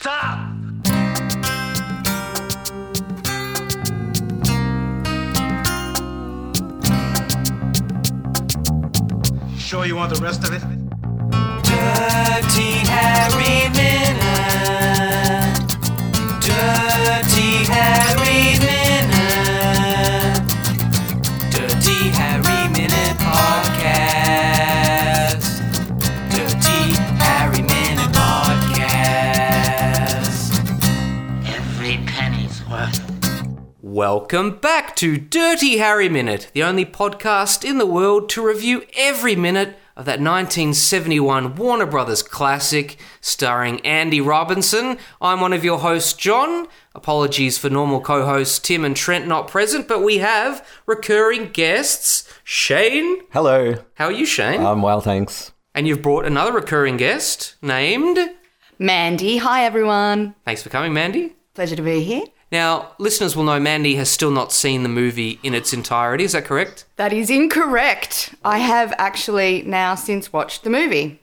Stop! Sure you want the rest of it? Dirty Harry Minute. Dirty Harry Welcome back to Dirty Harry Minute, the only podcast in the world to review every minute of that 1971 Warner Brothers classic starring Andy Robinson. I'm one of your hosts, John. Apologies for normal co hosts Tim and Trent not present, but we have recurring guests, Shane. Hello. How are you, Shane? I'm well, thanks. and you've brought another recurring guest named. Mandy. Hi, everyone. Thanks for coming, Mandy. Pleasure to be here. Now, listeners will know Mandy has still not seen the movie in its entirety. Is that correct? That is incorrect. I have actually now since watched the movie.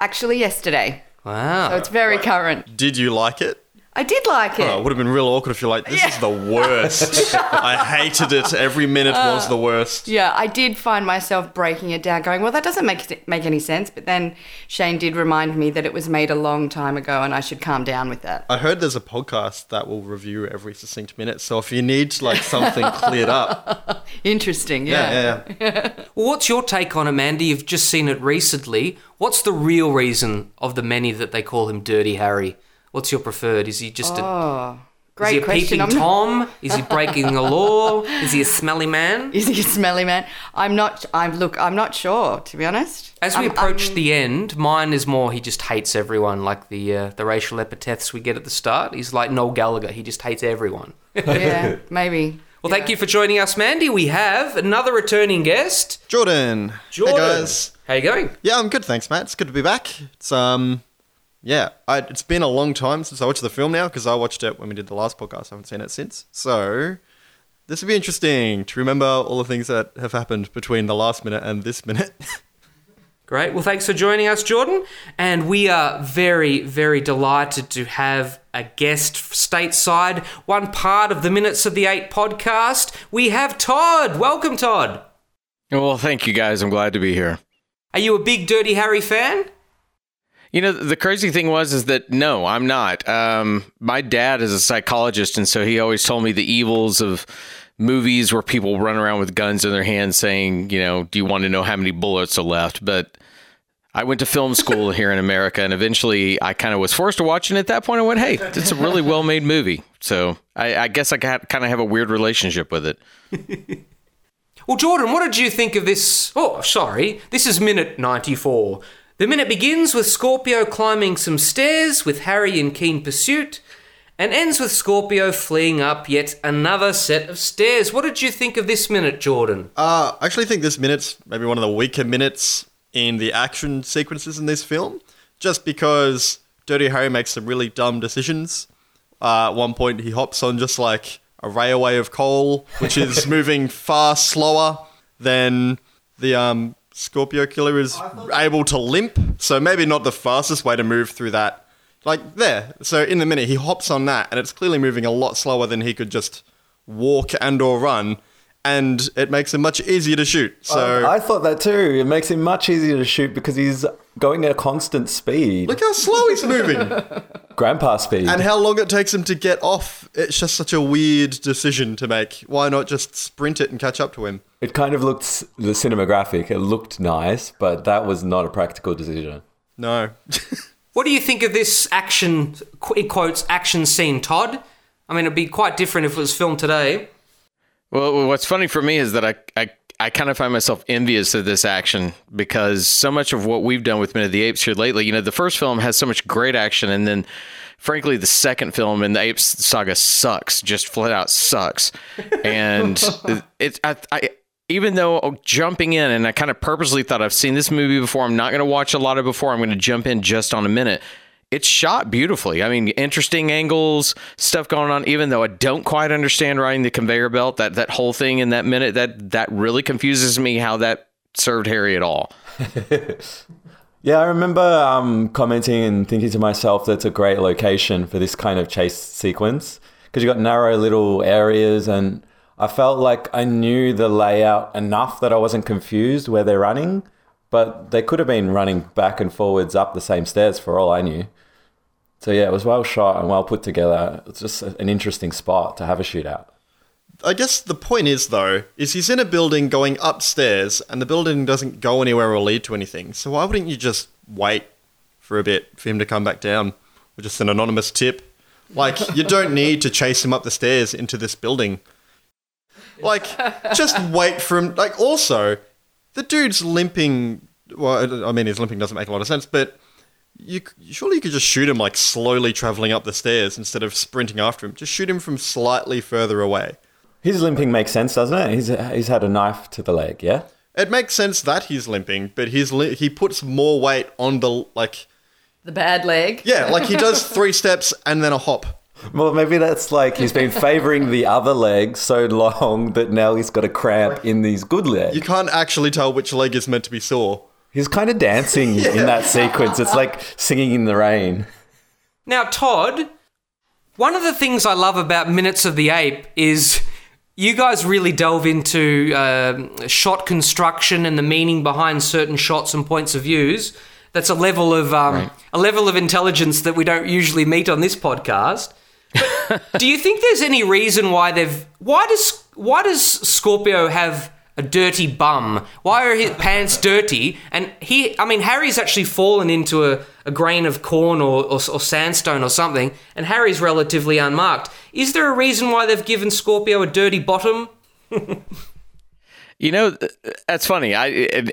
Actually, yesterday. Wow. So it's very current. Did you like it? I did like it. Oh, it would have been real awkward if you're like, this is the worst. I hated it. Every minute was the worst. yeah, I did find myself breaking it down, going, well, that doesn't make, make any sense. But then Shane did remind me that it was made a long time ago and I should calm down with that. I heard there's a podcast that will review every succinct minute. So if you need like something cleared up, Interesting, yeah, yeah. yeah, yeah. Well, what's your take on it, Mandy? You've just seen it recently. What's the real reason of the many that they call him Dirty Harry? What's your preferred? Is he just a, Oh, is he a question. peeping I'm not- Tom? Is he breaking the law? Is he a smelly man? Is he a smelly man? I'm not. I'm look. I'm not sure, to be honest. As we I'm- approach I'm- the end, mine is more he just hates everyone, like the uh, the racial epithets we get at the start. He's like Noel Gallagher. He just hates everyone. yeah, maybe. Well, thank you for joining us, Mandy. We have another returning guest, Jordan. Jordan. Hey guys. How you going? Yeah, I'm good, thanks, Matt. It's good to be back. It's um, yeah, I, it's been a long time since I watched the film now because I watched it when we did the last podcast. I haven't seen it since. So this will be interesting to remember all the things that have happened between the last minute and this minute. Great. Well, thanks for joining us, Jordan. And we are very, very delighted to have a guest stateside, one part of the Minutes of the Ape podcast. We have Todd. Welcome, Todd. Well, thank you guys. I'm glad to be here. Are you a big Dirty Harry fan? You know, the crazy thing was is that no, I'm not. Um, my dad is a psychologist, and so he always told me the evils of movies where people run around with guns in their hands, saying, you know, do you want to know how many bullets are left? But I went to film school here in America, and eventually I kind of was forced to watch. And at that point, I went, hey, it's a really well made movie. So I, I guess I kind of have a weird relationship with it. Well, Jordan, what did you think of this? Oh, sorry. This is minute 94. The minute begins with Scorpio climbing some stairs with Harry in keen pursuit and ends with Scorpio fleeing up yet another set of stairs. What did you think of this minute, Jordan? Uh, I actually think this minute's maybe one of the weaker minutes in the action sequences in this film, just because Dirty Harry makes some really dumb decisions. Uh, at one point, he hops on just like a railway of coal, which is moving far slower than the um, Scorpio killer is able to limp. So maybe not the fastest way to move through that. Like there. So in the minute, he hops on that, and it's clearly moving a lot slower than he could just walk and or run. And it makes him much easier to shoot. Um, so I thought that too. It makes him much easier to shoot because he's going at a constant speed. look how slow he's moving. Grandpa speed. and how long it takes him to get off. It's just such a weird decision to make. Why not just sprint it and catch up to him? it kind of looked the cinematographic. It looked nice, but that was not a practical decision. No. What do you think of this action, qu- in quotes, action scene, Todd? I mean, it'd be quite different if it was filmed today. Well, what's funny for me is that I, I, I kind of find myself envious of this action because so much of what we've done with Men of the Apes here lately, you know, the first film has so much great action, and then, frankly, the second film in the Apes saga sucks, just flat out sucks, and it's I, I even though jumping in and I kind of purposely thought I've seen this movie before, I'm not going to watch a lot of it before. I'm going to jump in just on a minute. It's shot beautifully. I mean, interesting angles, stuff going on. Even though I don't quite understand riding the conveyor belt, that that whole thing in that minute that that really confuses me how that served Harry at all. Yeah, I remember um, commenting and thinking to myself that's a great location for this kind of chase sequence because you got narrow little areas, and I felt like I knew the layout enough that I wasn't confused where they're running, but they could have been running back and forwards up the same stairs for all I knew. So yeah, it was well shot and well put together. It's just an interesting spot to have a shootout. I guess the point is though, is he's in a building going upstairs, and the building doesn't go anywhere or lead to anything. So why wouldn't you just wait for a bit for him to come back down, or just an anonymous tip? Like you don't need to chase him up the stairs into this building. Like just wait for him. Like also, the dude's limping. Well, I mean, his limping doesn't make a lot of sense, but you surely you could just shoot him like slowly traveling up the stairs instead of sprinting after him. Just shoot him from slightly further away. His limping makes sense, doesn't it? He's he's had a knife to the leg, yeah. It makes sense that he's limping, but he's li- he puts more weight on the like The bad leg. yeah, like he does three steps and then a hop. Well, maybe that's like he's been favoring the other leg so long that now he's got a cramp in these good legs. You can't actually tell which leg is meant to be sore. He's kind of dancing in that sequence. It's like singing in the rain. Now, Todd, one of the things I love about Minutes of the Ape is you guys really delve into um shot construction and the meaning behind certain shots and points of views. That's a level of um, a level of intelligence that we don't usually meet on this podcast. But do you think there's any reason why they've why does why does Scorpio have a dirty bum? Why are his pants dirty? And he, I mean, Harry's actually fallen into a, a grain of corn or, or, or sandstone or something, and Harry's relatively unmarked. Is there a reason why they've given Scorpio a dirty bottom? You know, that's funny. I,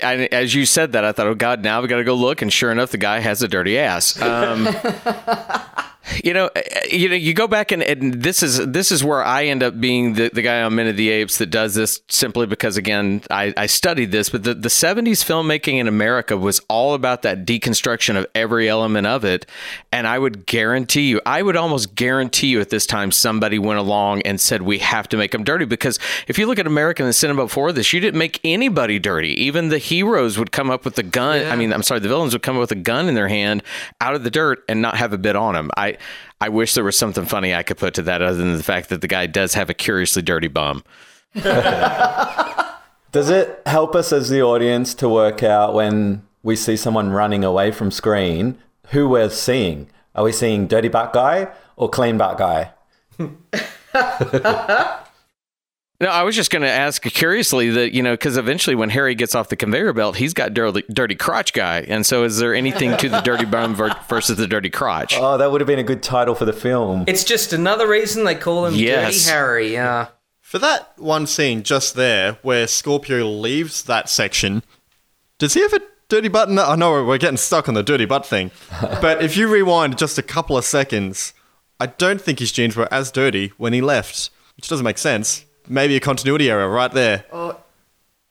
I, as you said that, I thought, oh God, now we've got to go look, and sure enough, the guy has a dirty ass. Um, you know, uh, you know, you go back and, and this is this is where I end up being the, the guy on Men of the Apes that does this simply because again I, I studied this, but the, the 70s filmmaking in America was all about that deconstruction of every element of it. And I would guarantee you, I would almost guarantee you at this time somebody went along and said we have to make them dirty because if you look at American the cinema before this, you didn't make anybody dirty. Even the heroes would come up with a gun. I mean, I'm sorry, the villains would come up with a gun in their hand out of the dirt and not have a bit on them. I I wish there was something funny I could put to that other than the fact that the guy does have a curiously dirty bum. Does it help us as the audience to work out when we see someone running away from screen who we're seeing? Are we seeing dirty butt guy or clean butt guy? No, I was just going to ask curiously that, you know, because eventually when Harry gets off the conveyor belt, he's got dirty, dirty crotch guy. And so is there anything to the dirty bum versus the dirty crotch? Oh, that would have been a good title for the film. It's just another reason they call him Yes. Dirty Harry. Yeah. For that one scene just there where Scorpio leaves that section, does he have a dirty butt? No, I know we're getting stuck on the dirty butt thing. but if you rewind just a couple of seconds, I don't think his jeans were as dirty when he left, which doesn't make sense. Maybe a continuity error right there.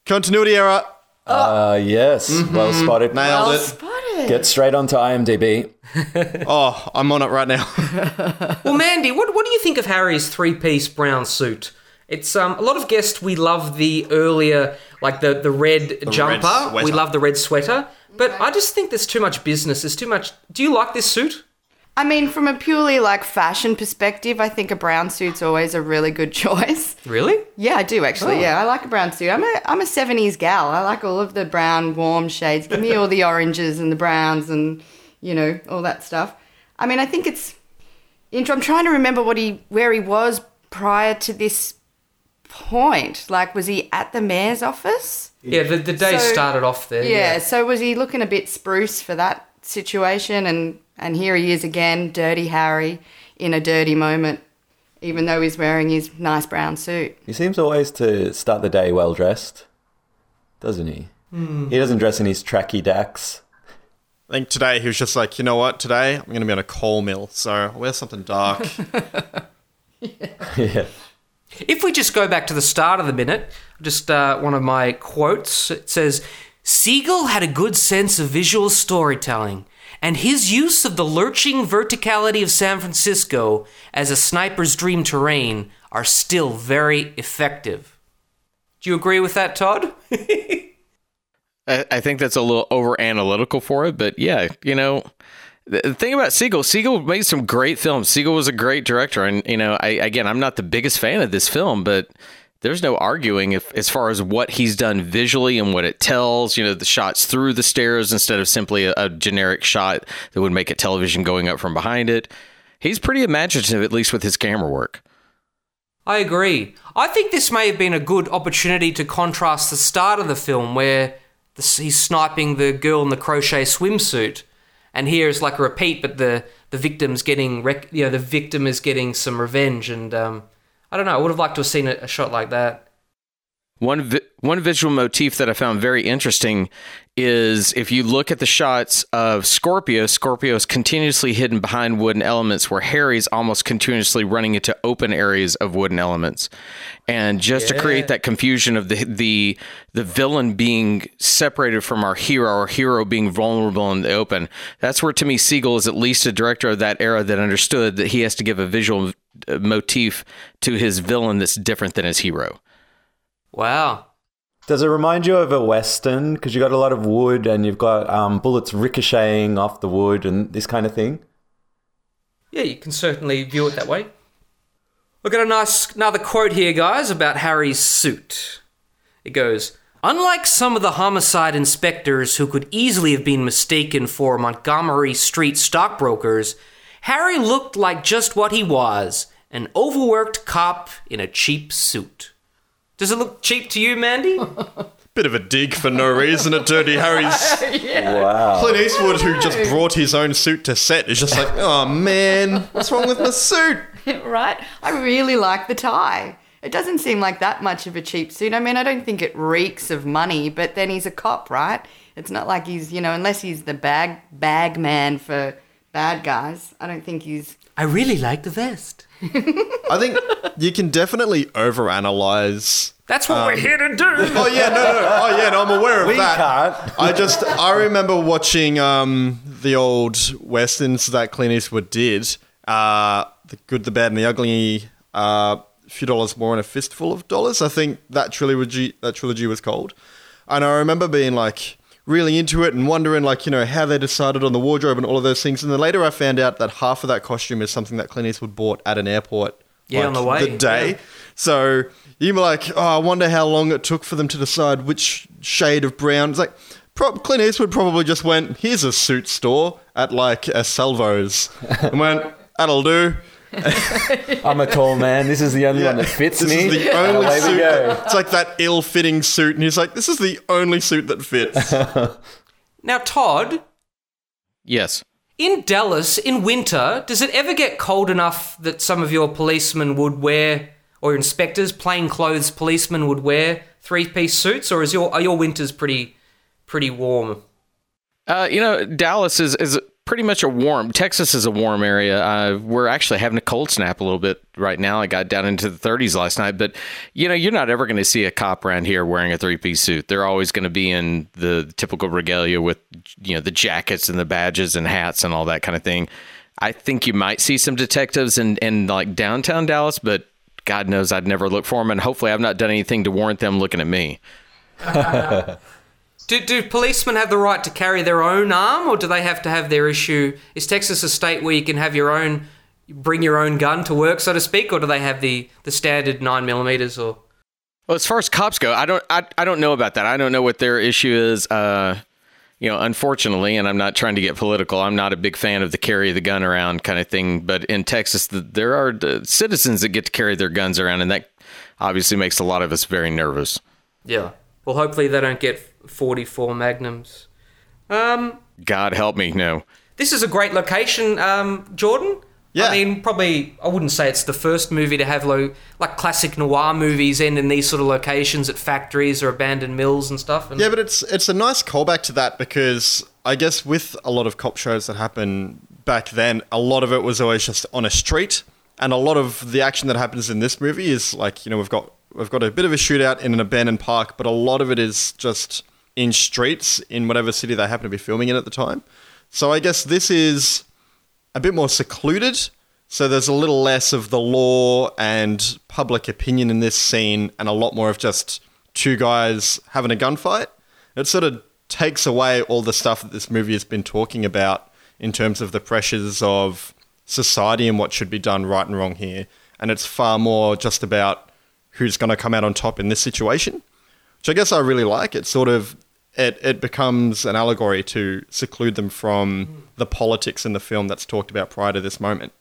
Continuity error. Uh, yes, well spotted. Nailed Well it. spotted. Get straight onto IMDb. Oh, I'm on it right now. Well, Mandy, what, what do you think of Harry's three piece brown suit? It's um, a lot of guests. We love the earlier, like the the red jumper. sweater. we love the red sweater. But I just think there's too much business. There's too much. Do you like this suit? I mean, from a purely like fashion perspective, I think a brown suit's always a really good choice. Really? Yeah, I do actually. Oh. Yeah, I like a brown suit. I'm a I'm a '70s gal. I like all of the brown warm shades. Give me all the oranges and the browns and you know all that stuff. I mean, I think it's. I'm trying to remember what he where he was prior to this point. Like, was he at the mayor's office? Yeah. The, the day So- started off there. Yeah. So was he looking a bit spruce for that situation? And and here he is again, dirty Harry, in a dirty moment, even though he's wearing his nice brown suit. He seems always to start the day well dressed, doesn't he? He doesn't dress in his tracky dacks. I think today he was just like, you know what? Today I'm going to be on a coal mill, so I'll wear something dark. yeah. If we just go back to the start of the minute, just uh, one of my quotes. It says, Siegel had a good sense of visual storytelling, and his use of the lurching verticality of San Francisco as a sniper's dream terrain are still very effective. Do you agree with that, Todd? I, I think that's a little over analytical for it, but yeah, you know, the thing about Siegel, Siegel made some great films. Siegel was a great director, and you know, I again, I'm not the biggest fan of this film, but there's no arguing if as far as what he's done visually and what it tells. You know, the shots through the stairs instead of simply a, a generic shot that would make a television going up from behind it. He's pretty imaginative, at least with his camera work. I agree. I think this may have been a good opportunity to contrast the start of the film where the, he's sniping the girl in the crochet swimsuit, and here is like a repeat, but the the victim's getting rec- you know the victim is getting some revenge, and um, I don't know. I would have liked to have seen a, a shot like that. One vi- one visual motif that I found very interesting is if you look at the shots of Scorpio, Scorpio is continuously hidden behind wooden elements, where Harry's almost continuously running into open areas of wooden elements, and just to create that confusion of the the the villain being separated from our hero, our hero being vulnerable in the open. That's where to me Siegel is at least a director of that era that understood that he has to give a visual motif to his villain that's different than his hero. Wow. Does it remind you of a western? Because you got a lot of wood and you've got um, bullets ricocheting off the wood and this kind of thing. Yeah, you can certainly view it that way. We've got a nice another quote here, guys, about Harry's suit. It goes, Unlike some of the homicide inspectors who could easily have been mistaken for Montgomery Street stockbrokers, Harry looked like just what he was an overworked cop in a cheap suit. Does it look cheap to you, Mandy? Bit of a dig for no reason at Dirty Harry's. Wow. Clint Eastwood, who just brought his own suit to set, is just like, oh man, what's wrong with my suit? right? I really like the tie. It doesn't seem like that much of a cheap suit. I mean, I don't think it reeks of money, but then he's a cop, right? It's not like he's, you know, unless he's the bag bag man for bad guys. I don't think he's. I really like the vest. I think you can definitely overanalyze. That's what we're here to do. Oh yeah, no, no, oh yeah, no, I'm aware of We that. can't. I just I remember watching um the old westerns that Clint Eastwood did, uh, the good, the bad, and the ugly. Uh, a few dollars more and a fistful of dollars. I think that trilogy that trilogy was called, and I remember being like really into it and wondering like you know how they decided on the wardrobe and all of those things. And then later I found out that half of that costume is something that Clint Eastwood bought at an airport. Yeah, on the way, The day. yeah. So you were like, oh, I wonder how long it took for them to decide which shade of brown. It's like, pro- Clint Eastwood probably just went, here's a suit store at like a Salvo's and went, that'll do. I'm a tall man. This is the only one that fits This me. is the only Away suit. that- it's like that ill-fitting suit, and he's like, "This is the only suit that fits." Now, Todd, Yes. in Dallas, in winter, does it ever get cold enough that some of your policemen would wear, or inspectors, plain clothes policemen would wear three-piece suits, or is your are your winters pretty pretty warm? Uh, you know, Dallas is is pretty much a warm. Texas is a warm area. Uh, we're actually having a cold snap a little bit right now. I got down into the 30s last night, but you know, you're not ever going to see a cop around here wearing a three piece suit. They're always going to be in the typical regalia with you know the jackets and the badges and hats and all that kind of thing. I think you might see some detectives in in like downtown Dallas, but God knows I'd never look for them, and hopefully I've not done anything to warrant them looking at me. Do, do policemen have the right to carry their own arm, or do they have to have their issue? Is Texas a state where you can have your own, bring your own gun to work, so to speak, or do they have the, the standard nine millimeters? Or Well, as far as cops go, I don't, I, I don't know about that. I don't know what their issue is. Uh, you know, unfortunately, and I'm not trying to get political. I'm not a big fan of the carry the gun around kind of thing. But in Texas, the, there are the citizens that get to carry their guns around, and that obviously makes a lot of us very nervous. yeah, well, hopefully they don't get forty-four magnums. Um, God help me, no. this is a great location, um, Jordan. Yeah. I mean, probably I wouldn't say it's the first movie to have lo- like classic noir movies end in these sort of locations at factories or abandoned mills and stuff. And Yeah, but it's it's a nice callback to that because I guess with a lot of cop shows that happen back then, a lot of it was always just on a street, and a lot of the action that happens in this movie is like you know we've got we've got a bit of a shootout in an abandoned park, but a lot of it is just in streets in whatever city they happen to be filming in at the time. So I guess this is a bit more secluded. So there's a little less of the law and public opinion in this scene, and a lot more of just two guys having a gunfight. It sort of takes away all the stuff that this movie has been talking about in terms of the pressures of society and what should be done right and wrong here. And it's far more just about who's going to come out on top in this situation, which I guess I really like. It sort of it, it becomes an allegory to seclude them from mm. the politics in the film that's talked about prior to this moment.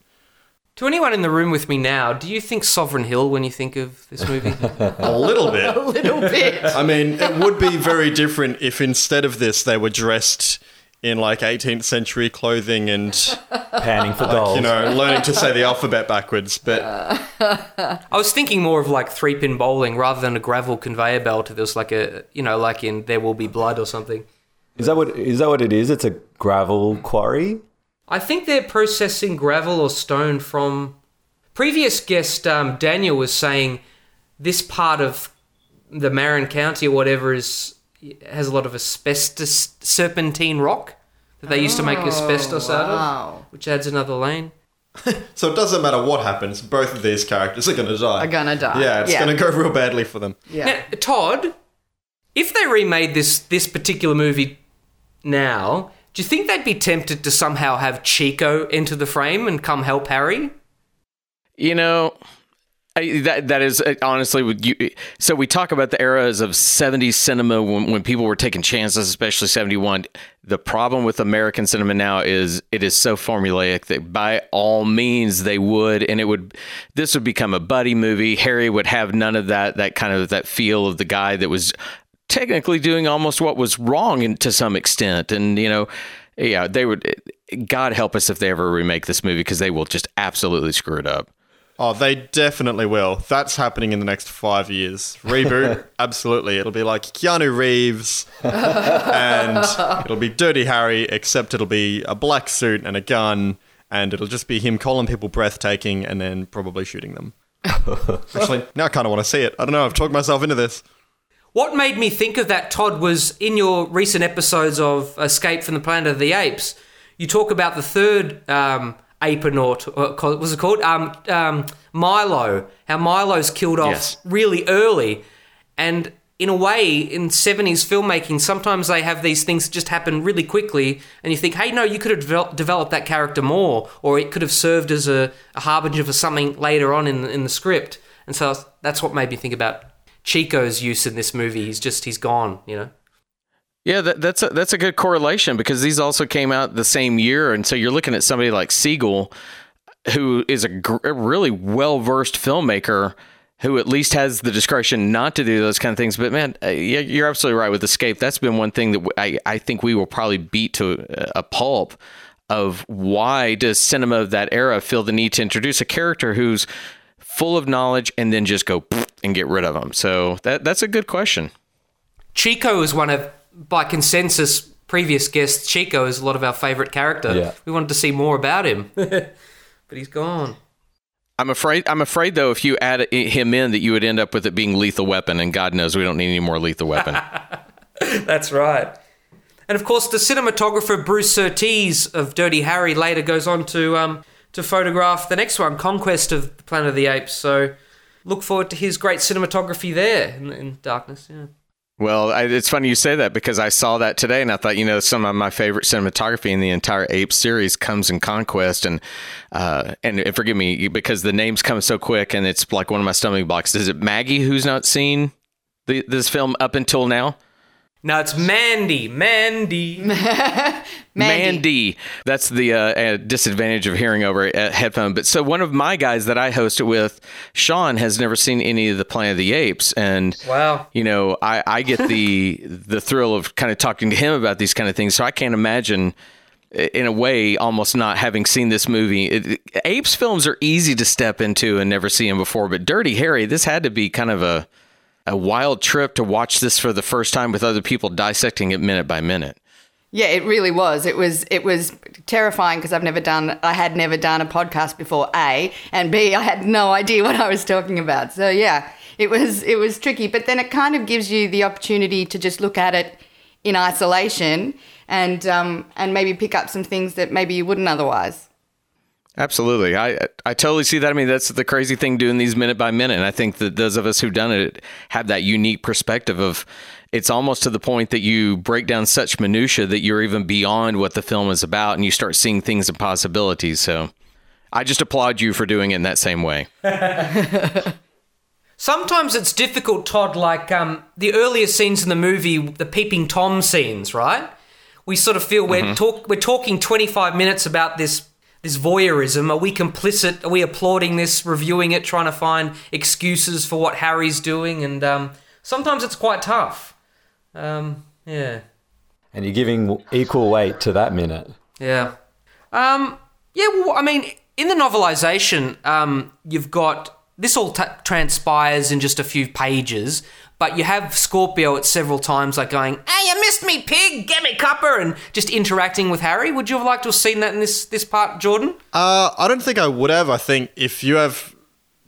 To anyone in the room with me now, do you think Sovereign Hill when you think of this movie? A little bit. A little bit. I mean, it would be very different if instead of this they were dressed in like 18th century clothing and Panning for gold, you know learning to say the alphabet backwards. But I was thinking more of like three pin bowling rather than a gravel conveyor belt. If there was like a, you know, like in There Will Be Blood or something. Is that what is that what it is? It's a gravel quarry. I think they're processing gravel or stone from. Previous guest um, Daniel was saying this part of the Marin County or whatever is has a lot of asbestos serpentine rock that they used to make asbestos out wow. of, which adds another lane. so it doesn't matter what happens. Both of these characters are going to die. Are gonna die. Yeah, it's Yeah. going to go real badly for them. Yeah. Now, Todd, if they remade this this particular movie now, do you think they'd be tempted to somehow have Chico enter the frame and come help Harry? You know, I, that that is uh, honestly would you. So we talk about the eras of '70s cinema when, when people were taking chances, especially '71. The problem with American cinema now is it is so formulaic that by all means they would, and it would. This would become a buddy movie. Harry would have none of that that kind of that feel of the guy that was technically doing almost what was wrong in, to some extent, and you know. Yeah, they would. God help us if they ever remake this movie because they will just absolutely screw it up. Oh, they definitely will. That's happening in the next five years. Reboot, absolutely. It'll be like Keanu Reeves, and it'll be Dirty Harry, except it'll be a black suit and a gun, and it'll just be him calling people breathtaking and then probably shooting them. Actually, now I kind of want to see it. I don't know. I've talked myself into this. What made me think of that, Todd, was in your recent episodes of Escape from the Planet of the Apes, you talk about the third um, apenaut, what was it called? Um, um, Milo. How Milo's killed off Yes. really early. And in a way, in 70s filmmaking, sometimes they have these things that just happen really quickly, and you think, hey, no, you could have devel- developed that character more, or it could have served as a, a harbinger for something later on in, in the script. And so that's what made me think about Chico's use in this movie. He's just, he's gone, you know? Yeah, that, that's a, that's a good correlation because these also came out the same year, and so you're looking at somebody like Siegel, who is a, gr- a really well versed filmmaker, who at least has the discretion not to do those kind of things. But man, uh, you're absolutely right with Escape. That's been one thing that I, I think we will probably beat to a pulp of why does cinema of that era feel the need to introduce a character who's full of knowledge and then just go and get rid of them. So that that's a good question. Chico is one of, by consensus, previous guest Chico is a lot of our favourite character. Yeah. We wanted to see more about him, but he's gone. I'm afraid. I'm afraid though, if you add him in, that you would end up with it being Lethal Weapon, and God knows we don't need any more Lethal Weapon. That's right. And of course, the cinematographer Bruce Surtees of Dirty Harry later goes on to um, to photograph the next one, Conquest of the Planet of the Apes. So look forward to his great cinematography there in, in Darkness. Yeah. Well, I, it's funny you say that because I saw that today, and I thought, you know, some of my favorite cinematography in the entire Ape series comes in Conquest, and uh, and forgive me because the names come so quick, and it's like one of my stomach blocks. Is it Maggie who's not seen the, this film up until now? No, it's Mandy. Mandy. Mandy. That's the uh, uh, disadvantage of hearing over a headphone. But so one of my guys that I host it with, Sean, has never seen any of the Planet of the Apes, and Wow. you know, I, I get the the thrill of kind of talking to him about these kind of things. So I can't imagine, in a way, almost not having seen this movie. It, Apes films are easy to step into and never see them before, but Dirty Harry, this had to be kind of a a wild trip to watch this for the first time with other people dissecting it minute by minute. Yeah, it really was. It was it was terrifying because I've never done I had never done a podcast before, A, and B, I had no idea what I was talking about. So yeah, it was it was tricky, but then it kind of gives you the opportunity to just look at it in isolation and um, and maybe pick up some things that maybe you wouldn't otherwise. Absolutely. I I totally see that. I mean, that's the crazy thing doing these minute by minute. And I think that those of us who've done it have that unique perspective of it's almost to the point that you break down such minutia that you're even beyond what the film is about and you start seeing things and possibilities. So I just applaud you for doing it in that same way. Sometimes it's difficult, Todd, like um, the earlier scenes in the movie, the peeping Tom scenes, right? We sort of feel we're, talk- we're talking 25 minutes about this this voyeurism. Are we complicit? Are we applauding this, reviewing it, trying to find excuses for what Harry's doing? And um, sometimes it's quite tough. Um, yeah. And you're giving equal weight to that minute. Yeah. Um, yeah, well, I mean, in the novelization, um, you've got this all t- transpires in just a few pages, but you have Scorpio at several times, like going, "Hey, you missed me, pig! Get me, copper!" and just interacting with Harry. Would you have liked to have seen that in this this part, Jordan? Uh, I don't think I would have. I think if you have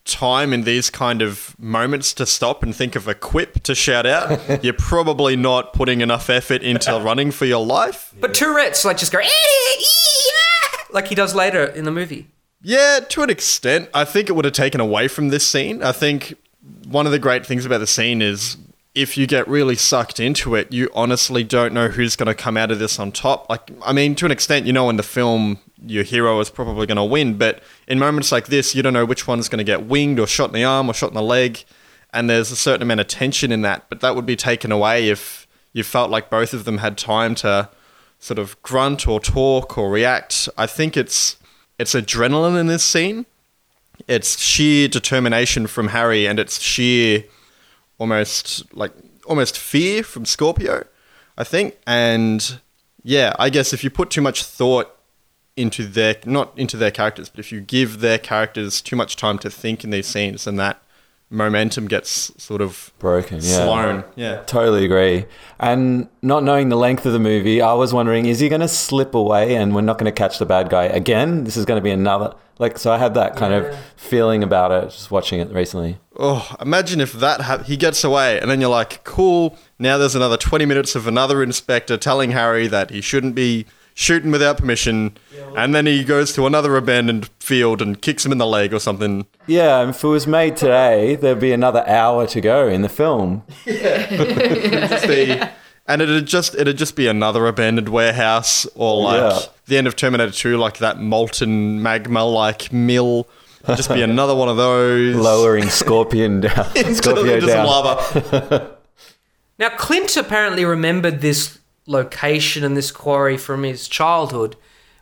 time in these kind of moments to stop and think of a quip to shout out, you're probably not putting enough effort into running for your life. But Tourette's like just go, "Eh, ah," like he does later in the movie. Yeah, to an extent. I think it would have taken away from this scene. I think one of the great things about the scene is if you get really sucked into it, you honestly don't know who's going to come out of this on top. Like, I mean, to an extent, you know, in the film, your hero is probably going to win, but in moments like this, you don't know which one's going to get winged or shot in the arm or shot in the leg. And there's a certain amount of tension in that, but that would be taken away if you felt like both of them had time to sort of grunt or talk or react. I think it's it's adrenaline in this scene. It's sheer determination from Harry, and it's sheer, almost like almost fear from Scorpio. I think, and yeah, I guess if you put too much thought into their not into their characters, but if you give their characters too much time to think in these scenes, then that momentum gets sort of Broken, yeah. slown. Yeah. Totally agree. And not knowing the length of the movie, I was wondering, is he going to slip away and we're not going to catch the bad guy again? This is going to be another. Like, so I had that kind of feeling about it just watching it recently. Oh, imagine if that hap- he gets away, and then you're like, cool. Now there's another 20 minutes of another inspector telling Harry that he shouldn't be shooting without permission, and then he goes to another abandoned field and kicks him in the leg or something. Yeah, if it was made today, there'd be another hour to go in the film. Just be- and it'd just it'd just be another abandoned warehouse or like Yeah. the end of Terminator 2, like that molten magma like mill. It'd just be another one of those. Lowering Scorpion down. into, Scorpio into some down. lava. Now, Clint apparently remembered this location in this quarry from his childhood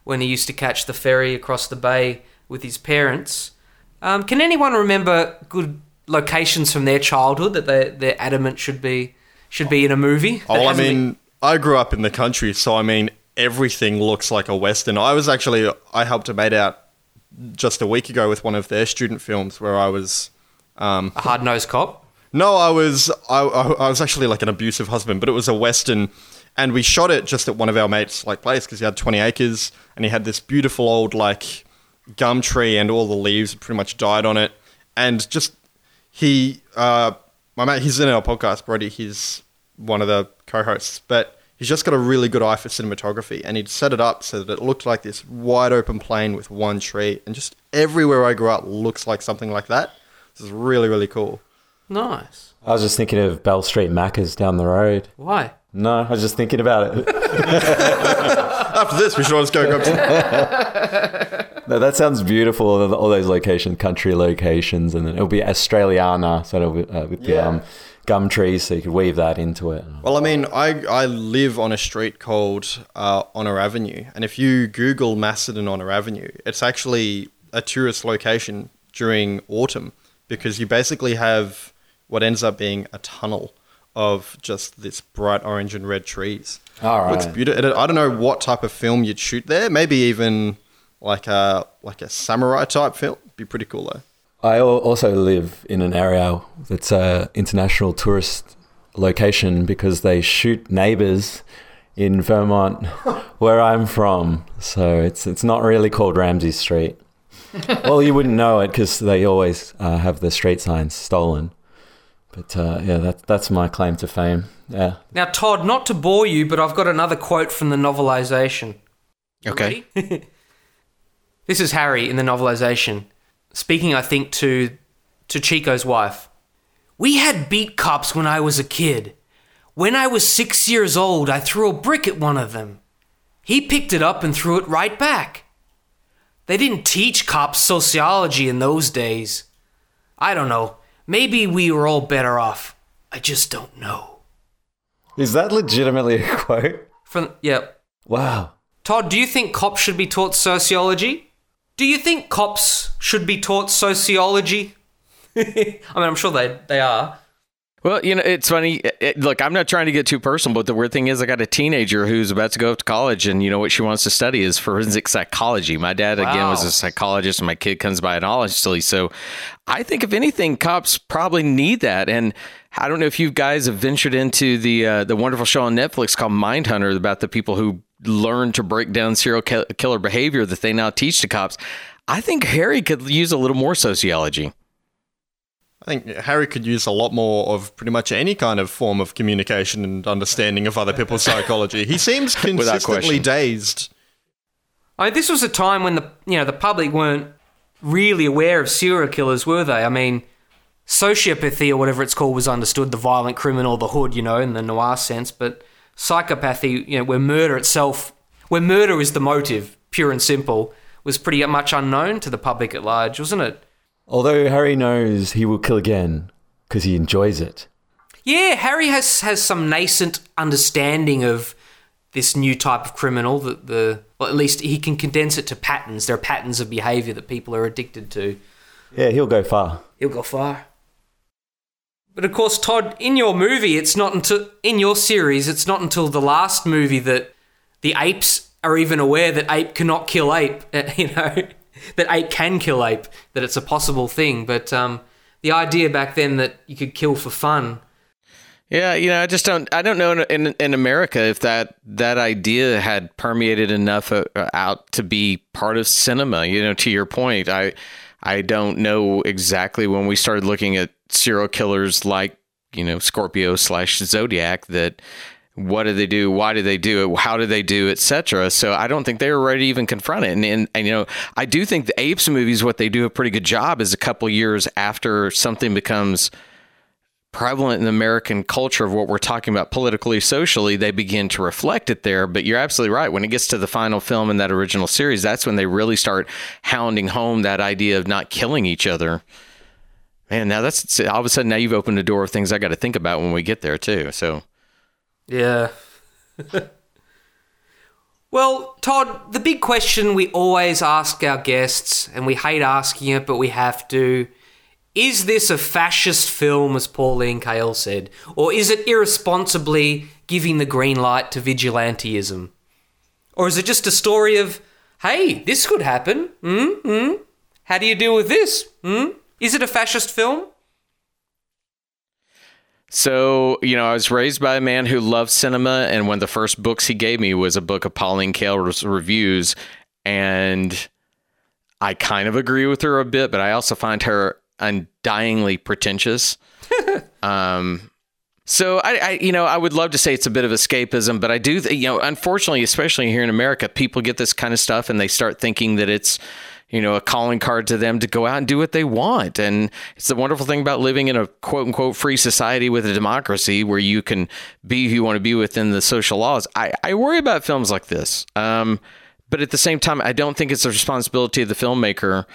when he used to catch the ferry across the bay with his parents. Um, can anyone remember good locations from their childhood that they, they're adamant should be should be in a movie? Oh, I hasn't been- mean, I grew up in the country, so I mean, everything looks like a western. I was actually I helped a mate out just a week ago with one of their student films where I was. Um, a hard nosed cop. no, I was I, I I was actually like an abusive husband, but it was a western, and we shot it just at one of our mates' like place because he had twenty acres and he had this beautiful old like gum tree and all the leaves pretty much died on it, and just he uh my mate he's in our podcast, Brody. He's one of the co-hosts, but he's just got a really good eye for cinematography, and he'd set it up so that it looked like this wide open plain with one tree, and just everywhere I grew up looks like something like that. This is really really cool. Nice. I was just thinking of Bell Street Macca's down the road. Why? No, I was just thinking about it. After this, we should all just go grab some. No, that sounds beautiful. all- those locations, country locations, and then it'll be Australiana, sort it'll uh, with the um, gum trees, so you could weave that into it. Well, I mean, I, I live on a street called uh, Honor Avenue, and if you Google Macedon Honor Avenue, it's actually a tourist location during autumn because you basically have what ends up being a tunnel of just this bright orange and red trees. All Looks beautiful. I don't know what type of film you'd shoot there. Maybe even like a like a samurai type film. Be pretty cool though. I also live in an area that's a international tourist location because they shoot neighbors in Vermont, where I'm from. So it's it's not really called Ramsay Street. well, you wouldn't know it because they always uh, have the street signs stolen. But uh, yeah, that, that's my claim to fame. Yeah. Now, Todd, not to bore you, but I've got another quote from the novelization. Okay. This is Harry in the novelization, speaking, I think, to to Chico's wife. We had beat cops when I was a kid. When I was six years old, I threw a brick at one of them. He picked it up and threw it right back. They didn't teach cops sociology in those days. I don't know. Maybe we were all better off. I just don't know. Is that legitimately a quote? From yeah, Wow. Todd, do you think cops should be taught sociology? Do you think cops should be taught sociology? I mean, I'm sure they they are. Well, you know, it's funny. It- look, I'm not trying to get too personal, but the weird thing is, I got a teenager who's about to go up to college, and you know what she wants to study is forensic psychology. My dad, again, was a psychologist, and my kid comes by an honestly. So, I think if anything, cops probably need that. And I don't know if you guys have ventured into the uh, the wonderful show on Netflix called Mindhunter about the people who learn to break down serial ki- killer behavior that they now teach to cops. I think Harry could use a little more sociology. I think Harry could use a lot more of pretty much any kind of form of communication and understanding of other people's psychology. He seems consistently question. dazed. I mean, this was a time when the you know the public weren't really aware of serial killers, were they? I mean, sociopathy or whatever it's called was understood, the violent criminal, the hood, you know, in the noir sense, but psychopathy, you know, where murder itself, where murder is the motive, pure and simple, was pretty much unknown to the public at large, wasn't it? Although Harry knows he will kill again because he enjoys it. Yeah, Harry has has some nascent understanding of this new type of criminal. That the well, at least he can condense it to patterns. There are patterns of behaviour that people are addicted to. Yeah, he'll go far. He'll go far. But of course, Todd, in your movie, it's not until in your series, it's not until the last movie that the apes are even aware that ape cannot kill ape. You know, that ape can kill ape. That it's a possible thing. But um, the idea back then that you could kill for fun. Yeah, you know, I just don't. I don't know in in America if that that idea had permeated enough uh, out to be part of cinema. You know, to your point, I I don't know exactly when we started looking at serial killers like you know Scorpio slash Zodiac that. What do they do? Why do they do it? How do they do, etc. So I don't think they were ready to even confront it. And, and, and you know, I do think the Apes movies, what they do a pretty good job is a couple years after something becomes prevalent in the American culture of what we're talking about politically, socially, they begin to reflect it there. But you're absolutely right. When it gets to the final film in that original series, that's when they really start hounding home that idea of not killing each other. Man, now that's all of a sudden now you've opened a door of things I got to think about when we get there too. So Yeah. well, Todd, the big question we always ask our guests, and we hate asking it, but we have to is this a fascist film, as Pauline Kael said? Or is it irresponsibly giving the green light to vigilanteism? Or is it just a story of, hey, this could happen? Hmm? Hmm? How do you deal with this? Hmm? Is it a fascist film? So, you know, I was raised by a man who loved cinema, and one of the first books he gave me was a book of Pauline Kael's reviews. And I kind of agree with her a bit, but I also find her undyingly pretentious. um, so I, I, you know, I would love to say it's a bit of escapism, but I do, th- you know, unfortunately, especially here in America, people get this kind of stuff and they start thinking that it's, you know, a calling card to them to go out and do what they want. And it's the wonderful thing about living in a quote unquote free society with a democracy where you can be who you want to be within the social laws. I, I worry about films like this. Um, but at the same time, I don't think it's the responsibility of the filmmaker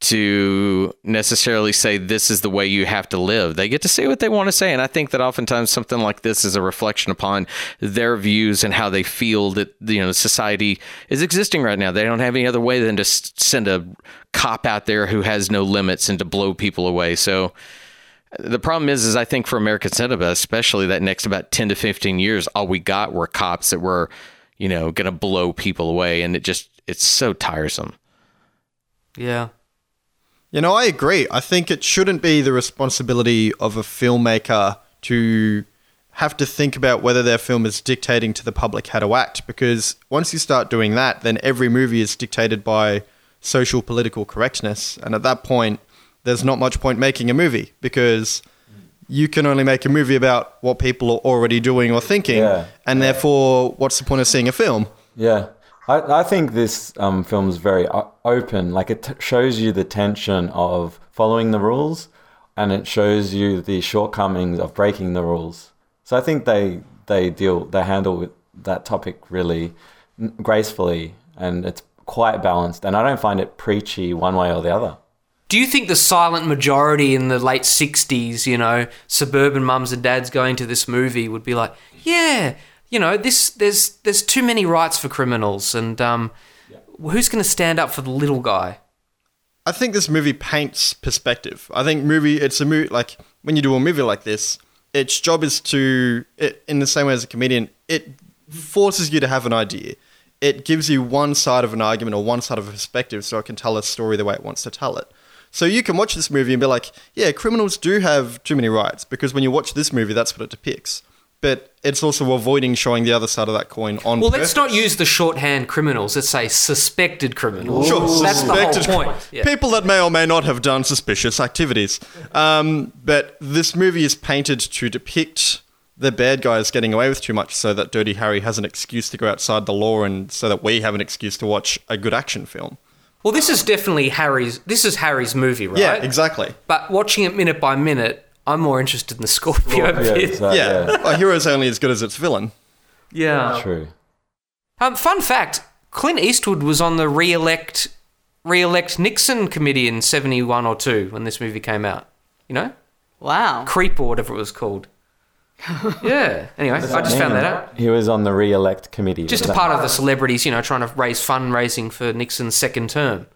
to necessarily say this is the way you have to live. They get to say what they want to say. And I think that oftentimes something like this is a reflection upon their views and how they feel that you know society is existing right now. They don't have any other way than to send a cop out there who has no limits and to blow people away. So the problem is is I think for American cinema, especially that next about 10 to 15 years, all we got were cops that were, you know, going to blow people away and it just it's so tiresome. Yeah. You know, I agree. I think it shouldn't be the responsibility of a filmmaker to have to think about whether their film is dictating to the public how to act because once you start doing that, then every movie is dictated by social political correctness. And at that point, there's not much point making a movie because you can only make a movie about what people are already doing or thinking. Yeah. And therefore, what's the point of seeing a film? Yeah. I, I think this um, film is very open. Like it t- shows you the tension of following the rules, and it shows you the shortcomings of breaking the rules. So I think they they deal they handle that topic really gracefully, and it's quite balanced. And I don't find it preachy one way or the other. Do you think the silent majority in the late 60s, you know, suburban mums and dads going to this movie would be like, yeah, you know, this there's there's too many rights for criminals and um, who's going to stand up for the little guy? I think this movie paints perspective. I think movie it's a movie like when you do a movie like this, its job is to it, in the same way as a comedian, it forces you to have an idea. It gives you one side of an argument or one side of a perspective so it can tell a story the way it wants to tell it. So you can watch this movie and be like, yeah, criminals do have too many rights because when you watch this movie, that's what it depicts. But it's also avoiding showing the other side of that coin on Well, let's not use the shorthand criminals. Let's say suspected criminals. Sure, That's the whole point. Yeah. People that may or may not have done suspicious activities. Um, but this movie is painted to depict the bad guys getting away with too much so that Dirty Harry has an excuse to go outside the law and so that we have an excuse to watch a good action film. Well, this is definitely Harry's. This is Harry's movie, right? Yeah, exactly. But watching it minute by minute, I'm more interested in the Scorpio Yeah, bit. so, Yeah, a hero's only as good as its villain. yeah. true. Um, fun fact: Clint Eastwood was on the re-elect re-elect Nixon committee in '71 or two when this movie came out. You know, Wow. Creep or whatever it was called. yeah. Anyway, I just found that out. He was on the re-elect committee. Just a that- part of the celebrities, you know, trying to raise fundraising for Nixon's second term.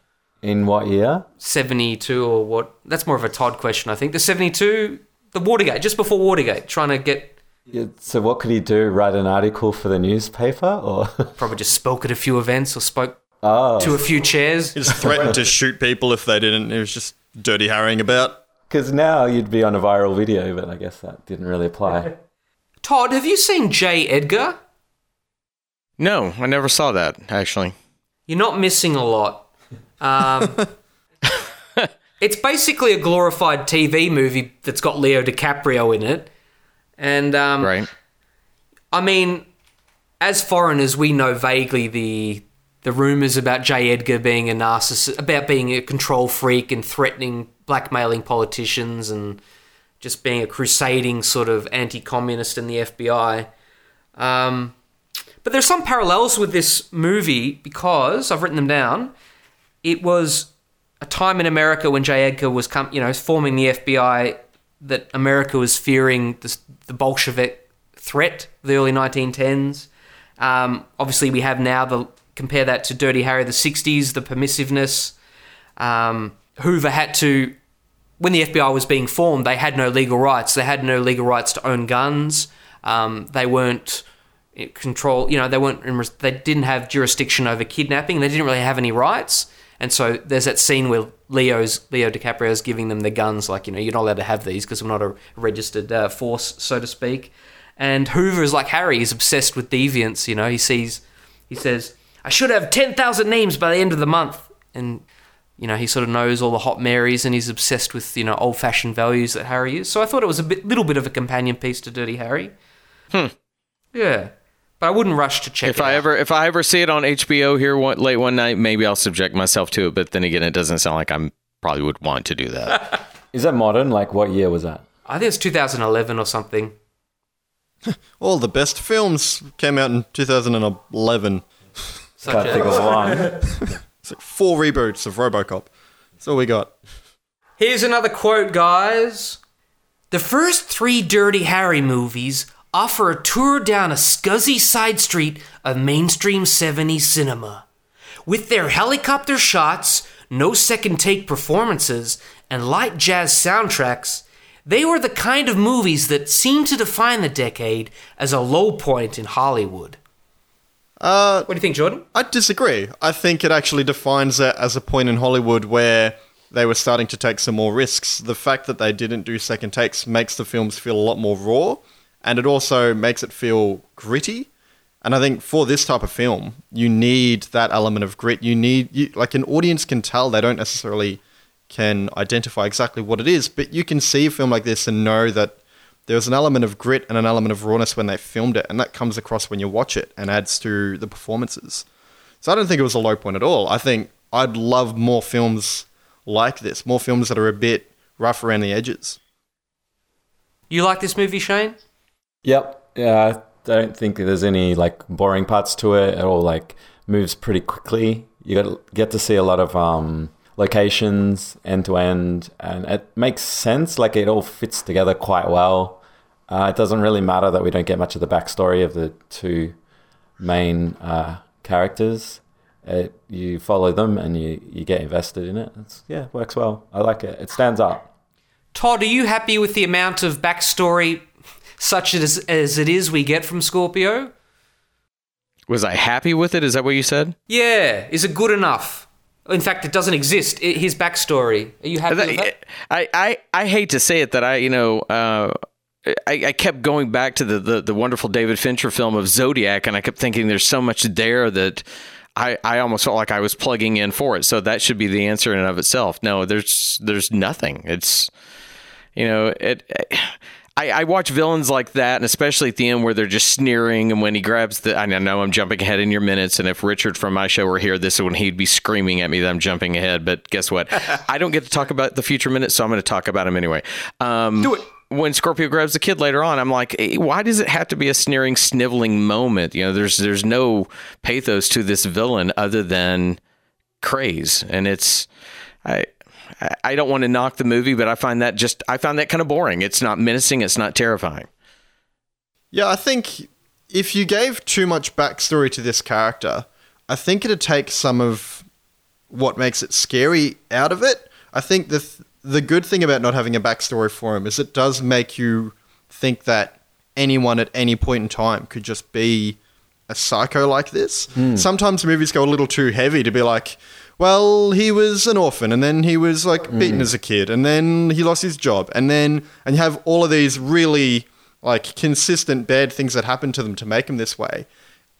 In what year? 72 or what? That's more of a Todd question, I think. The 72, the Watergate, just before Watergate, trying to get, Yeah, So what could he do? Write an article for the newspaper, or probably just spoke at a few events or spoke oh, to a few chairs. He just threatened to shoot people if they didn't. It was just dirty harrying about. because now you'd be on a viral video, but I guess that didn't really apply. Todd, have you seen J. Edgar? No, I never saw that actually. You're not missing a lot. Um, it's basically a glorified TV movie that's got Leo DiCaprio in it. And um, Right. I mean, as foreigners, we know vaguely the the rumors about J. Edgar being a narcissist, about being a control freak and threatening, blackmailing politicians, and just being a crusading sort of anti-communist in the FBI. Um, but there's some parallels with this movie because I've written them down. It was a time in America when J. Edgar was, com- you know, forming the FBI that America was fearing the, the Bolshevik threat of the early 1910s. Um, obviously, we have now the compare that to Dirty Harry the 60s, the permissiveness. Um, Hoover had to, when the FBI was being formed, they had no legal rights. They had no legal rights to own guns. Um, they weren't control. You know, they weren't. They didn't have jurisdiction over kidnapping. They didn't really have any rights. And so there's that scene where Leo's Leo DiCaprio's giving them the guns, like you know, you're not allowed to have these because we're not a registered uh, force, so to speak. And Hoover is like Harry. He's obsessed with deviance. You know, he sees, he says, "I should have ten thousand names by the end of the month." And you know, he sort of knows all the hot Marys, and he's obsessed with you know old-fashioned values that Harry is. So I thought it was a bit, little bit of a companion piece to Dirty Harry. Hmm. Yeah, but I wouldn't rush to check If it I out. ever if I ever see it on HBO here one, late one night, maybe I'll subject myself to it. But then again, it doesn't sound like I'm probably would want to do that. Is that modern? Like what year was that? I think it's 2011 or something. All the best films came out in 2011. Such Can't a- think of one. It's like four reboots of RoboCop. That's all we got. Here's another quote, guys. The first three Dirty Harry movies offer a tour down a scuzzy side street of mainstream 70s cinema. With their helicopter shots, no second take performances, and light jazz soundtracks, they were the kind of movies that seemed to define the decade as a low point in Hollywood. Uh, What do you think, Jordan? I disagree. I think it actually defines it as a point in Hollywood where they were starting to take some more risks. The fact that they didn't do second takes makes the films feel a lot more raw, and it also makes it feel gritty. And I think for this type of film, you need that element of grit. You need, you, like, an audience can tell they don't necessarily can identify exactly what it is, but you can see a film like this and know that there was an element of grit and an element of rawness when they filmed it, and that comes across when you watch it and adds to the performances. So I don't think it was a low point at all. I think I'd love more films like this, more films that are a bit rough around the edges. You like this movie, Shane? Yep. Yeah, I don't think there's any like boring parts to it. It all like moves pretty quickly. You got get to see a lot of um, locations end to end, and it makes sense. Like it all fits together quite well. Uh, it doesn't really matter that we don't get much of the backstory of the two main uh, characters. It, you follow them and you, you get invested in it. It's, yeah, works well. I like it. It stands up. Todd, are you happy with the amount of backstory, such as, as it is, we get from Scorpio? Was I happy with it? Is that what you said? Yeah. Is it good enough? In fact, it doesn't exist. i his backstory. Are you happy with that? I, I, I hate to say it that I, you know, uh, I, I kept going back to the, the, the wonderful David Fincher film of Zodiac, and I kept thinking there's so much there that I, I almost felt like I was plugging in for it. So that should be the answer in and of itself. No, there's there's nothing. It's you know it. I, I watch villains like that, and especially at the end where they're just sneering, and when he grabs the, I know I'm jumping ahead in your minutes, and if Richard from my show were here, this is when he'd be screaming at me that I'm jumping ahead. But guess what? I don't get to talk about the future minutes, so I'm going to talk about him anyway. Um, Do it. when Scorpio grabs the kid later on, I'm like, "Eh, why does it have to be a sneering, sniveling moment? You know, there's there's no pathos to this villain other than craze, and it's I. I- don't want to knock the movie, but I find that just I found that kind of boring. It's not menacing. It's not terrifying. Yeah, I think if you gave too much backstory to this character, I think it'd take some of what makes it scary out of it. I think the th- the good thing about not having a backstory for him is it does make you think that anyone at any point in time could just be a psycho like this. Hmm. Sometimes movies go a little too heavy to be like, well, he was an orphan and then he was like mm. beaten as a kid and then he lost his job and then and you have all of these really like consistent bad things that happen to them to make him this way.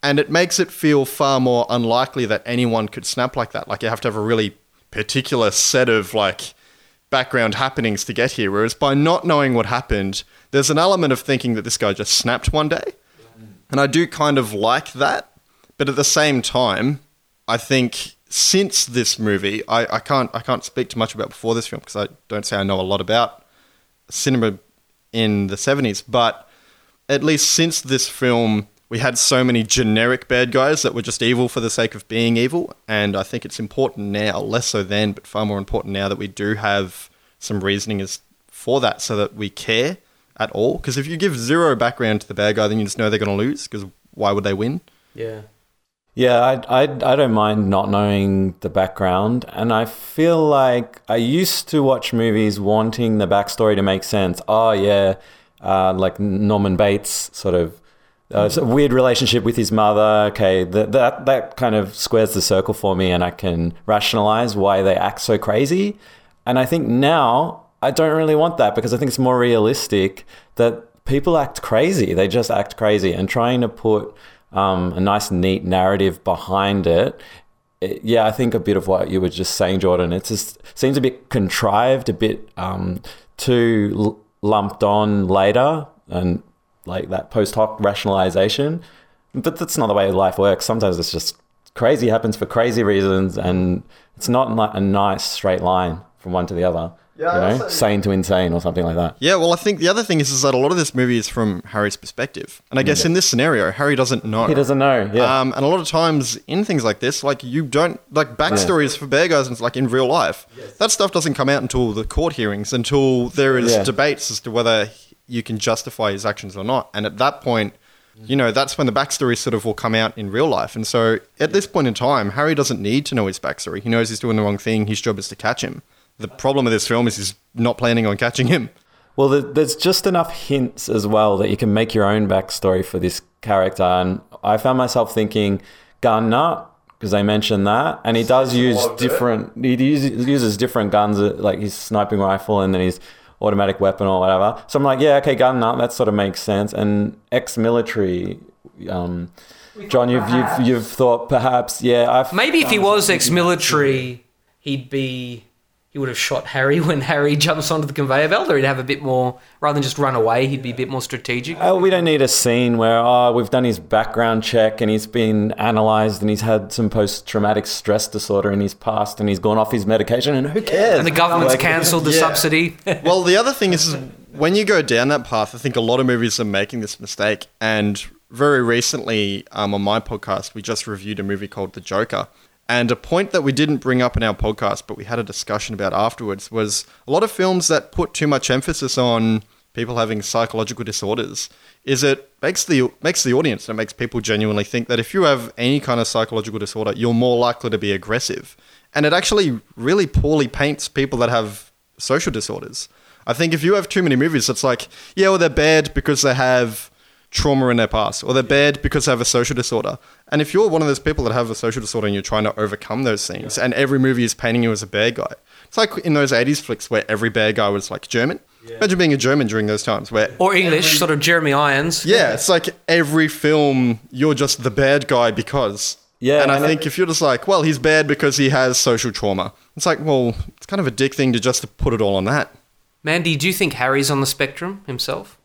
And it makes it feel far more unlikely that anyone could snap like that. Like you have to have a really particular set of like background happenings to get here. Whereas by not knowing what happened, there's an element of thinking that this guy just snapped one day. And I do kind of like that. But at the same time, I think since this movie, I, I can't I can't speak too much about before this film because I don't say I know a lot about cinema in the 70s, but at least since this film, we had so many generic bad guys that were just evil for the sake of being evil. And I think it's important now, less so then, but far more important now that we do have some reasoning as for that so that we care at all. Because if you give zero background to the bad guy, then you just know they're going to lose because why would they win? Yeah. Yeah, I, I, I don't mind not knowing the background. And I feel like I used to watch movies wanting the backstory to make sense. Oh, yeah, uh, like Norman Bates, sort of uh, a weird relationship with his mother. Okay, that, that, that kind of squares the circle for me, and I can rationalize why they act so crazy. And I think now I don't really want that because I think it's more realistic that people act crazy. They just act crazy, and trying to put um, a nice, neat narrative behind it. it- Yeah, I think a bit of what you were just saying, Jordan. It just seems a bit contrived, a bit um, too l- lumped on later, and like that post hoc rationalization. But that's not the way life works. Sometimes it's just crazy happens for crazy reasons, and it's not a nice straight line from one to the other. Yeah, you know, sane to insane or something like that. Yeah, well, I think the other thing is, is that a lot of this movie is from Harry's perspective. And I guess in this scenario, Harry doesn't know. He doesn't know. Yeah. Um, and a lot of times in things like this, like you don't like backstories for bad guys, and it's like in real life, that stuff doesn't come out until the court hearings, until there is Yeah. debates as to whether you can justify his actions or not. And at that point, you know, that's when the backstory sort of will come out in real life. And so at this point in time, Harry doesn't need to know his backstory. He knows he's doing the wrong thing. His job is to catch him. The problem with this film is he's not planning on catching him. Well, there- there's just enough hints as well that you can make your own backstory for this character. And I found myself thinking gun nut because they mentioned that, and he does use different. He uses, uses different guns, uh, like his sniping rifle and then his automatic weapon or whatever. So I'm like, yeah, okay, gun nut. That sort of makes sense. And ex-military. Um, John, you've, you've you've thought perhaps, yeah. I've, Maybe if he was ex-military, he'd be he would have shot Harry when Harry jumps onto the conveyor belt, or he'd have a bit more rather than just run away. He'd be a bit more strategic. Oh, we don't need a scene where oh we've done his background check and he's been analysed and he's had some post-traumatic stress disorder in his past and he's gone off his medication and who cares? And the government's Like- cancelled the Yeah. subsidy. well, the other thing is, is when you go down that path, I think a lot of movies are making this mistake. And very recently, um, on my podcast, we just reviewed a movie called The Joker. And a point that we didn't bring up in our podcast, but we had a discussion about afterwards, was a lot of films that put too much emphasis on people having psychological disorders. Is it makes the makes the audience and it makes people genuinely think that if you have any kind of psychological disorder, you're more likely to be aggressive. And it actually really poorly paints people that have social disorders. I think if you have too many movies, it's like, yeah, well, they're bad because they have trauma in their past, or they're bad because they have a social disorder. And if you're one of those people that have a social disorder and you're trying to overcome those things, and every movie is painting you as a bad guy, it's like in those 80s flicks where every bad guy was like German. Imagine being a German during those times where or English, sort of Jeremy Irons. yeah, it's like every film you're just the bad guy because. Yeah, and I and think if you're just like, well, he's bad because he has social trauma. It's like, well, it's kind of a dick thing to just put it all on that. Mandy, do you think Harry's on the spectrum himself?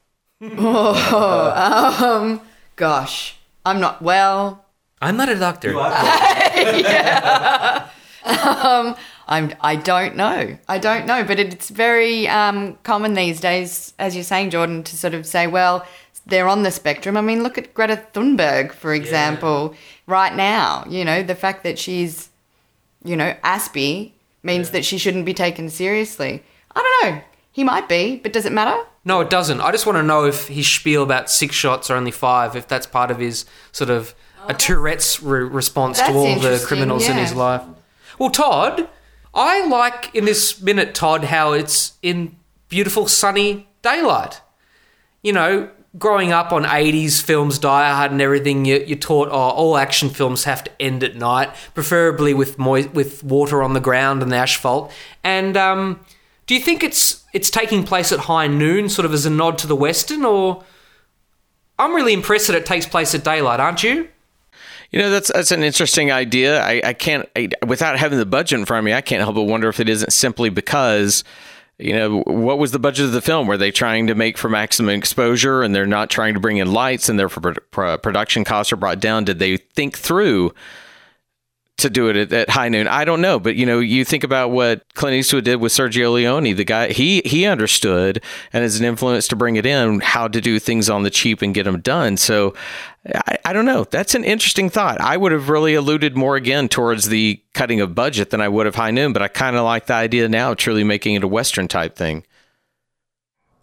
Gosh, I'm not well. I'm not a doctor. I'm. I don't know. I don't know. But it's very um, common these days, as you're saying, Jordan, to sort of say, well, they're on the spectrum. I mean, look at Greta Thunberg, for example, right now. You know, the fact that she's, you know, Aspie means that she shouldn't be taken seriously. I don't know. He might be, but does it matter? No, it doesn't. I just want to know if his spiel about six shots are only five, if that's part of his sort of a Tourette's re- response to all the criminals in his life. Well, Todd, I like in this minute, Todd, how it's in beautiful sunny daylight. You know, growing up on 80s films, Die Hard and everything, you, you're taught, oh, all action films have to end at night, preferably with moi- with water on the ground and the asphalt. And um, do you think it's it's taking place at high noon, sort of as a nod to the Western, or I'm really impressed that it takes place at daylight, aren't you? You know, that's that's an interesting idea. I, I can't, I, without having the budget in front of me, I can't help but wonder if it isn't simply because, you know, what was the budget of the film? Were they trying to make for maximum exposure and they're not trying to bring in lights and therefore pro- pro- production costs are brought down? Did they think through to do it at, at high noon? I don't know, but you know, you think about what Clint Eastwood did with Sergio Leone. The guy he he understood and is an influence to bring it in how to do things on the cheap and get them done. So I, I don't know. That's an interesting thought. I would have really alluded more again towards the cutting of budget than I would have high noon, but I kind of like the idea now truly making it a Western type thing.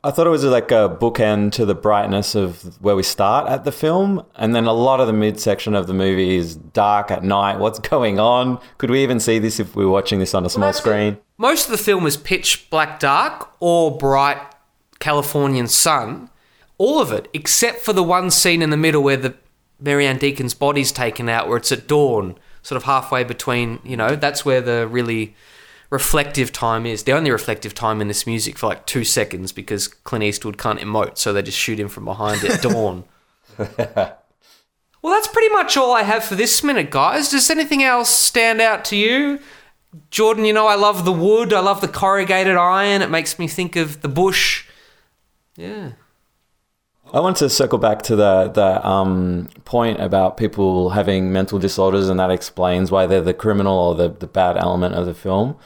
I thought it was like a bookend to the brightness of where we start at the film, and then a lot of the midsection of the movie is dark at night. What's going on? Could we even see this if we were watching this on a small screen? Most of the film is pitch black dark or bright Californian sun. All of it, except for the one scene in the middle where the Marianne Deacon's body's taken out, where it's at dawn, sort of halfway between, you know, that's where the really reflective time is. The only reflective time in this music for like two seconds because Clint Eastwood can't emote, so they just shoot him from behind at dawn. Well, that's pretty much all I have for this minute, guys. Does anything else stand out to you? Jordan, you know, I love the wood. I love the corrugated iron. It makes me think of the bush. Yeah. I want to circle back to the the um, point about people having mental disorders, and that explains why they're the criminal or the, the bad element of the film.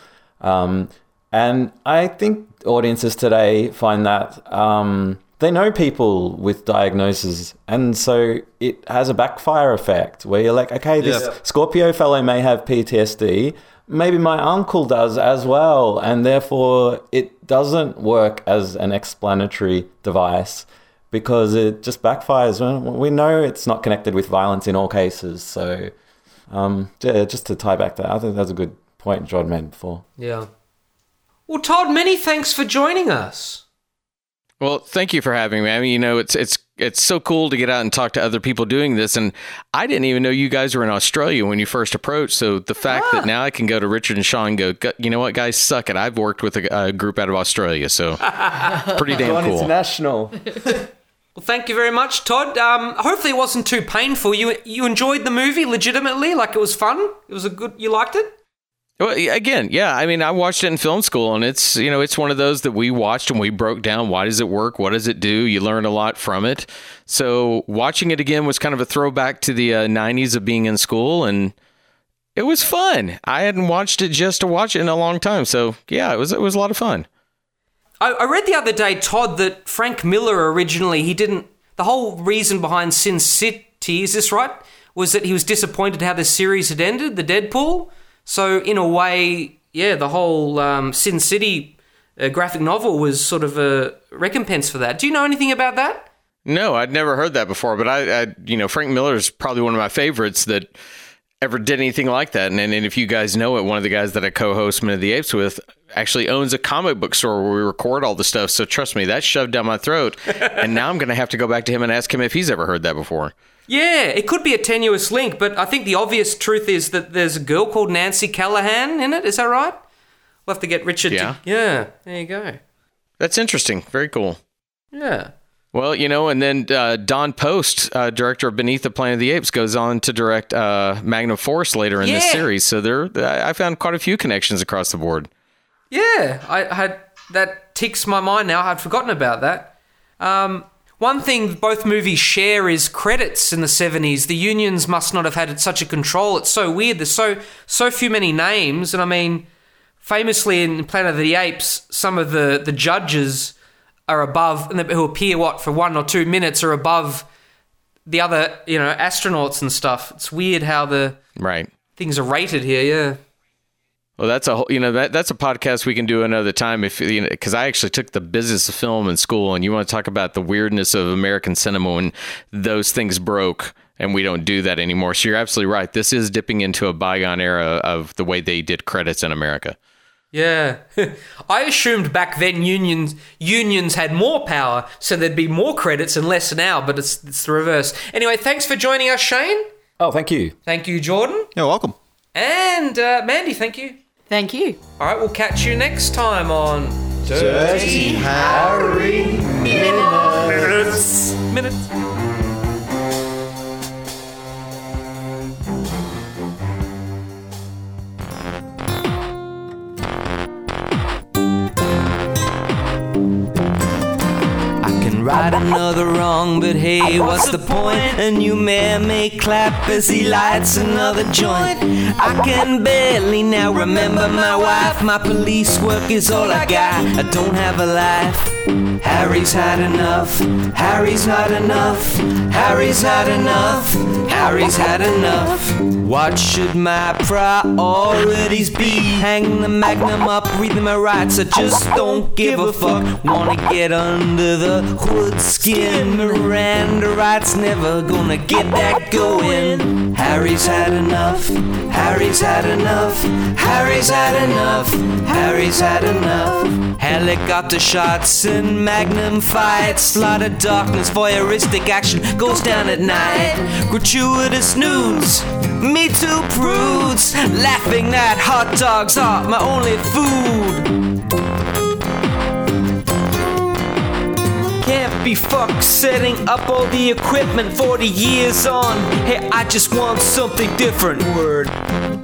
Um, and I think audiences today find that um, they know people with diagnoses, and so it has a backfire effect where you're like, okay, this Yeah. Scorpio fellow may have PTSD. Maybe my uncle does as well, and therefore it doesn't work as an explanatory device because it just backfires. We know it's not connected with violence in all cases. So, um, yeah, just to tie back that, I think that's a good point John made before. Yeah. Well, Todd, many thanks for joining us. Well, thank you for having me. I mean, you know, it's it's it's so cool to get out and talk to other people doing this. And I didn't even know you guys were in Australia when you first approached. So the fact that now I can go to Richard and Sean and go, you know what, guys, suck it. I've worked with a, a group out of Australia, so pretty damn Gone cool. international. Well, thank you very much, Todd. Um, hopefully, it wasn't too painful. You you enjoyed the movie legitimately, like it was fun. It was a good. You liked it. Well, again, yeah. I mean, I watched it in film school, and it's you know it's one of those that we watched and we broke down. Why does it work? What does it do? You learn a lot from it. So watching it again was kind of a throwback to the uh, '90s of being in school, and it was fun. I hadn't watched it just to watch it in a long time, so yeah, it was it was a lot of fun. I, I read the other day, Todd, that Frank Miller originally he didn't. The whole reason behind Sin City is this right? Was that he was disappointed how the series had ended, the Dead Pool. So in a way, yeah, the whole um, Sin City uh, graphic novel was sort of a recompense for that. Do you know anything about that? No, I'd never heard that before, but I, I you know, Frank Miller is probably one of my favorites that ever did anything like that. And, and if you guys know it, one of the guys that I co-host Minute of the Apes with actually owns a comic book store where we record all the stuff. So trust me, that's shoved down my throat. and now I'm going to have to go back to him and ask him if he's ever heard that before. Yeah, it could be a tenuous link, but I think the obvious truth is that there's a girl called Nancy Callahan in it. Is that right? We'll have to get Richard. Yeah. To, yeah. There you go. That's interesting. Very cool. Yeah. Well, you know, and then uh, Don Post, uh, director of Beneath the Planet of the Apes, goes on to direct uh, Magnum Force later in this series. So there, I found quite a few connections across the board. Yeah, I had that ticks my mind now. I'd forgotten about that. Um, one thing both movies share is credits in the 70s. The unions must not have had such a control. It's so weird. There's so so few many names, and I mean, famously in Planet of the Apes, some of the the judges are above, who appear what for one or two minutes are above the other, you know, astronauts and stuff. It's weird how the Right. things are rated here. Yeah. Well, that's a whole, you know that that's a podcast we can do another time if you know because I actually took the business of film in school, and you want to talk about the weirdness of American cinema when those things broke, and we don't do that anymore. So you're absolutely right. This is dipping into a bygone era of the way they did credits in America. Yeah. I assumed back then unions unions had more power, so there'd be more credits and less now, but it's it's the reverse. Anyway, thanks for joining us, Shane. Oh, thank you. Thank you, Jordan. You're welcome. And uh, Mandy, thank you. Thank you. All right, we'll catch you next time on Dirty Harry Minutes. Minutes. I another but hey, what's the point? A new man may clap as he lights another joint. I can barely now remember my wife. My police work is all I got. I don't have a life. Harry's had enough. Harry's had enough. Harry's had enough. Harry's had enough. What should my priorities be? Hang the magnum up, read my rights. I just don't give a fuck. Wanna get under the hood skin. Miranda rights never gonna get that going. Harry's had enough. Harry's had enough. Harry's had enough. Harry's had enough. Helicopter shots and magnum fights. Lot of darkness, voyeuristic action goes down at night. Gratuitous news. Me too, prudes. Laughing that hot dogs are my only food. Be fucked setting up all the equipment 40 years on. Hey, I just want something different. Word.